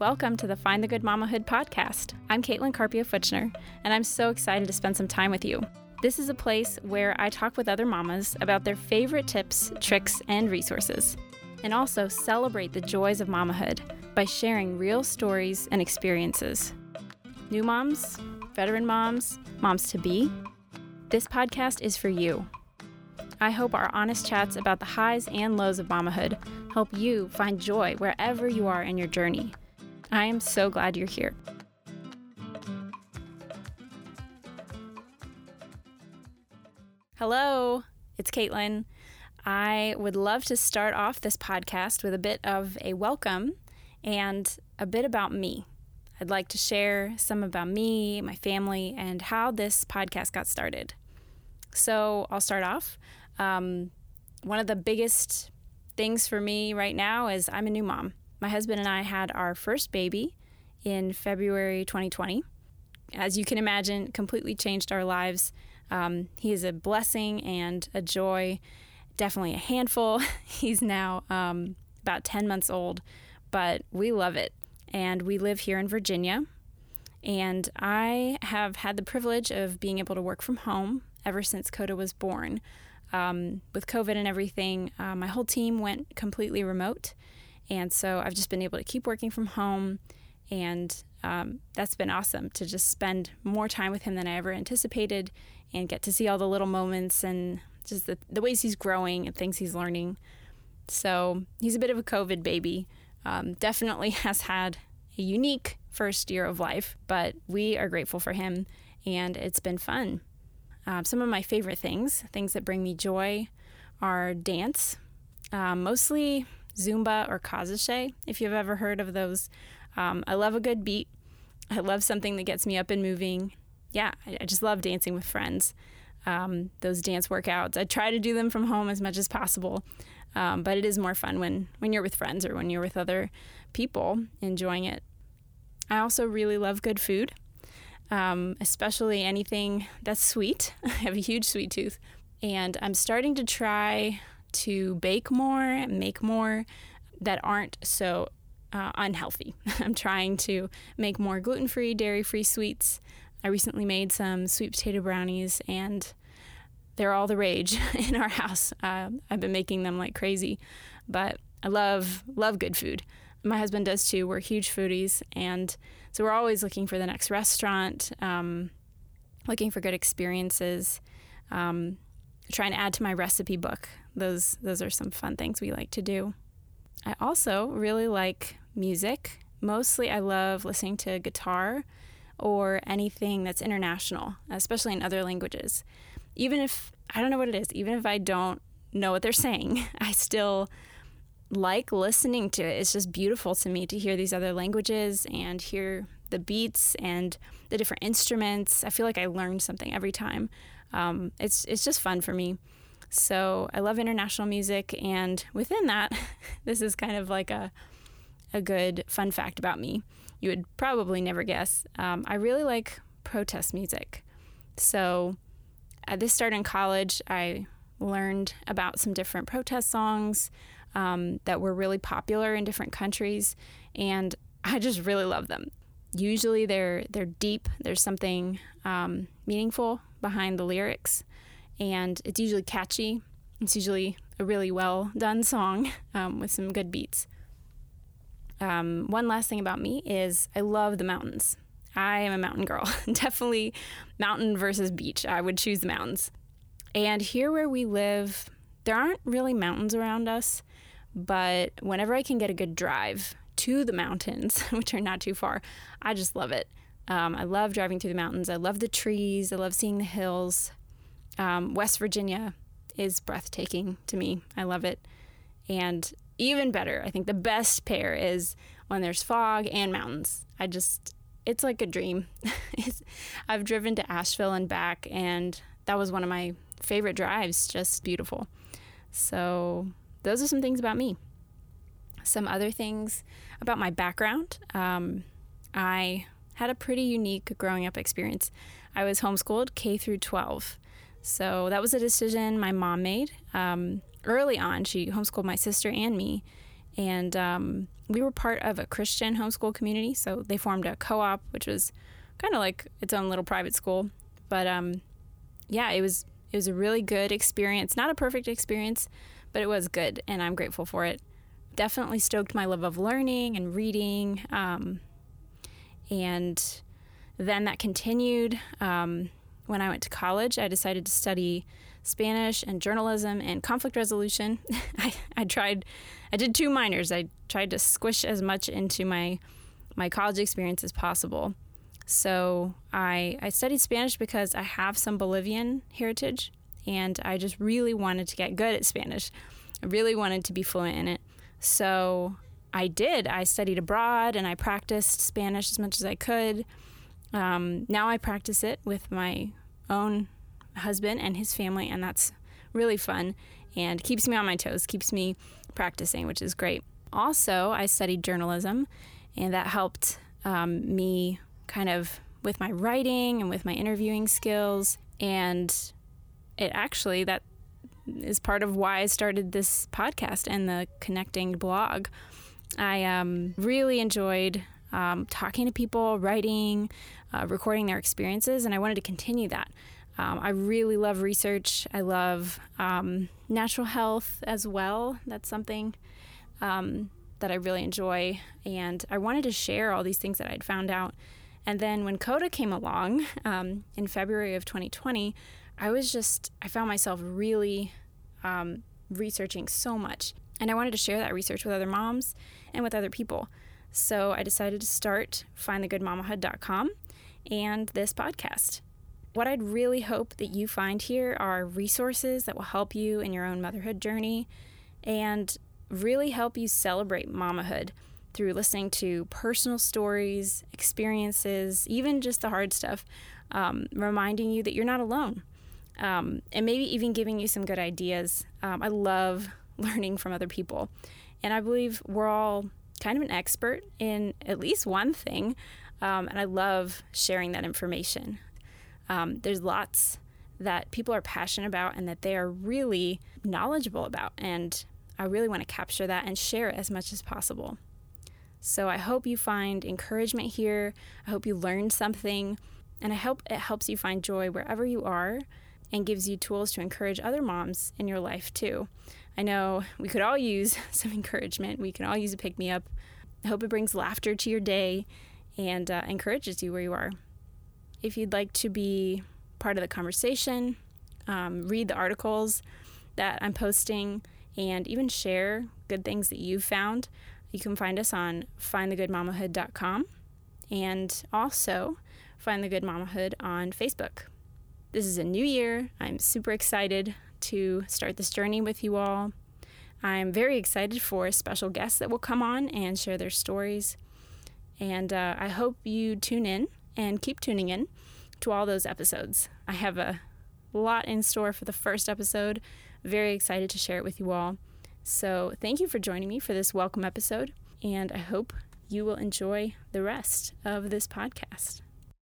Welcome to the Find the Good Mamahood podcast. I'm Caitlin Carpio Futchner, and I'm so excited to spend some time with you. This is a place where I talk with other mamas about their favorite tips, tricks, and resources, and also celebrate the joys of mamahood by sharing real stories and experiences. New moms, veteran moms, moms to be, this podcast is for you. I hope our honest chats about the highs and lows of mamahood help you find joy wherever you are in your journey. I am so glad you're here. Hello, it's Caitlin. I would love to start off this podcast with a bit of a welcome and a bit about me. I'd like to share some about me, my family, and how this podcast got started. So I'll start off. Um, one of the biggest things for me right now is I'm a new mom. My husband and I had our first baby in February 2020. As you can imagine, completely changed our lives. Um, he is a blessing and a joy, definitely a handful. He's now um, about 10 months old, but we love it. And we live here in Virginia. And I have had the privilege of being able to work from home ever since Coda was born. Um, with COVID and everything, uh, my whole team went completely remote. And so I've just been able to keep working from home. And um, that's been awesome to just spend more time with him than I ever anticipated and get to see all the little moments and just the, the ways he's growing and things he's learning. So he's a bit of a COVID baby. Um, definitely has had a unique first year of life, but we are grateful for him and it's been fun. Um, some of my favorite things, things that bring me joy, are dance, um, mostly Zumba or Kazache, if you've ever heard of those. Um, I love a good beat. I love something that gets me up and moving. Yeah, I, I just love dancing with friends. Um, those dance workouts. I try to do them from home as much as possible, um, but it is more fun when when you're with friends or when you're with other people enjoying it. I also really love good food um, especially anything that's sweet. I have a huge sweet tooth. And I'm starting to try to bake more, make more that aren't so uh, unhealthy. I'm trying to make more gluten free, dairy free sweets. I recently made some sweet potato brownies and they're all the rage in our house. Uh, I've been making them like crazy, but I love love good food. My husband does too. We're huge foodies, and so we're always looking for the next restaurant, um, looking for good experiences, um, trying to add to my recipe book. Those those are some fun things we like to do. I also really like music. Mostly, I love listening to guitar or anything that's international, especially in other languages. Even if I don't know what it is, even if I don't know what they're saying, I still like listening to it. It's just beautiful to me to hear these other languages and hear the beats and the different instruments. I feel like I learn something every time. Um, it's it's just fun for me. So I love international music, and within that, this is kind of like a a good fun fact about me. You would probably never guess. Um, I really like protest music. So at this start in college, I learned about some different protest songs um, that were really popular in different countries, and I just really love them. Usually they're they're deep. There's something um, meaningful behind the lyrics, and it's usually catchy. It's usually a really well done song um, with some good beats. Um, one last thing about me is I love the mountains. I am a mountain girl. Definitely mountain versus beach. I would choose the mountains. And here where we live, there aren't really mountains around us. But whenever I can get a good drive to the mountains, which are not too far, I just love it. Um, I love driving through the mountains. I love the trees. I love seeing the hills. Um, West Virginia is breathtaking to me. I love it. And even better, I think the best pair is when there's fog and mountains. I just, it's like a dream. I've driven to Asheville and back, and that was one of my favorite drives. Just beautiful. So those are some things about me. Some other things about my background. Um, I had a pretty unique growing up experience. I was homeschooled K through 12. So that was a decision my mom made. Um, early on, she homeschooled my sister and me. And um, we were part of a Christian homeschool community. So they formed a co op, which was kind of like its own little private school. But um, yeah, it was it was a really good experience. Not a perfect experience, but it was good, and I'm grateful for it. Definitely stoked my love of learning and reading. Um, and then that continued. Um, when I went to college, I decided to study Spanish and journalism and conflict resolution. I, I tried, I did two minors. I tried to squish as much into my my college experience as possible. So I I studied Spanish because I have some Bolivian heritage, and I just really wanted to get good at Spanish. I really wanted to be fluent in it. So I did. I studied abroad and I practiced Spanish as much as I could. Um, now I practice it with my own husband and his family, and that's really fun and keeps me on my toes, keeps me practicing, which is great. Also, I studied journalism, and that helped um, me kind of with my writing and with my interviewing skills. And it actually, that is part of why I started this podcast and the connecting blog. I um, really enjoyed um, talking to people, writing, uh, recording their experiences, and I wanted to continue that. Um, I really love research. I love um, natural health as well. That's something um, that I really enjoy. And I wanted to share all these things that I'd found out. And then when Coda came along um, in February of 2020, I was just, I found myself really um, researching so much. And I wanted to share that research with other moms and with other people. So I decided to start findthegoodmamahood.com and this podcast. What I'd really hope that you find here are resources that will help you in your own motherhood journey and really help you celebrate mamahood through listening to personal stories, experiences, even just the hard stuff, um, reminding you that you're not alone. Um, and maybe even giving you some good ideas. Um, I love learning from other people. And I believe we're all kind of an expert in at least one thing. Um, and I love sharing that information. Um, there's lots that people are passionate about and that they are really knowledgeable about. And I really want to capture that and share it as much as possible. So I hope you find encouragement here. I hope you learn something. And I hope it helps you find joy wherever you are and gives you tools to encourage other moms in your life too. I know we could all use some encouragement. We can all use a pick me up. I hope it brings laughter to your day and uh, encourages you where you are. If you'd like to be part of the conversation, um, read the articles that I'm posting, and even share good things that you've found, you can find us on findthegoodmamahood.com and also Find the Good Mamahood on Facebook. This is a new year. I'm super excited to start this journey with you all. I'm very excited for special guests that will come on and share their stories. And uh, I hope you tune in and keep tuning in to all those episodes. I have a lot in store for the first episode. Very excited to share it with you all. So, thank you for joining me for this welcome episode, and I hope you will enjoy the rest of this podcast.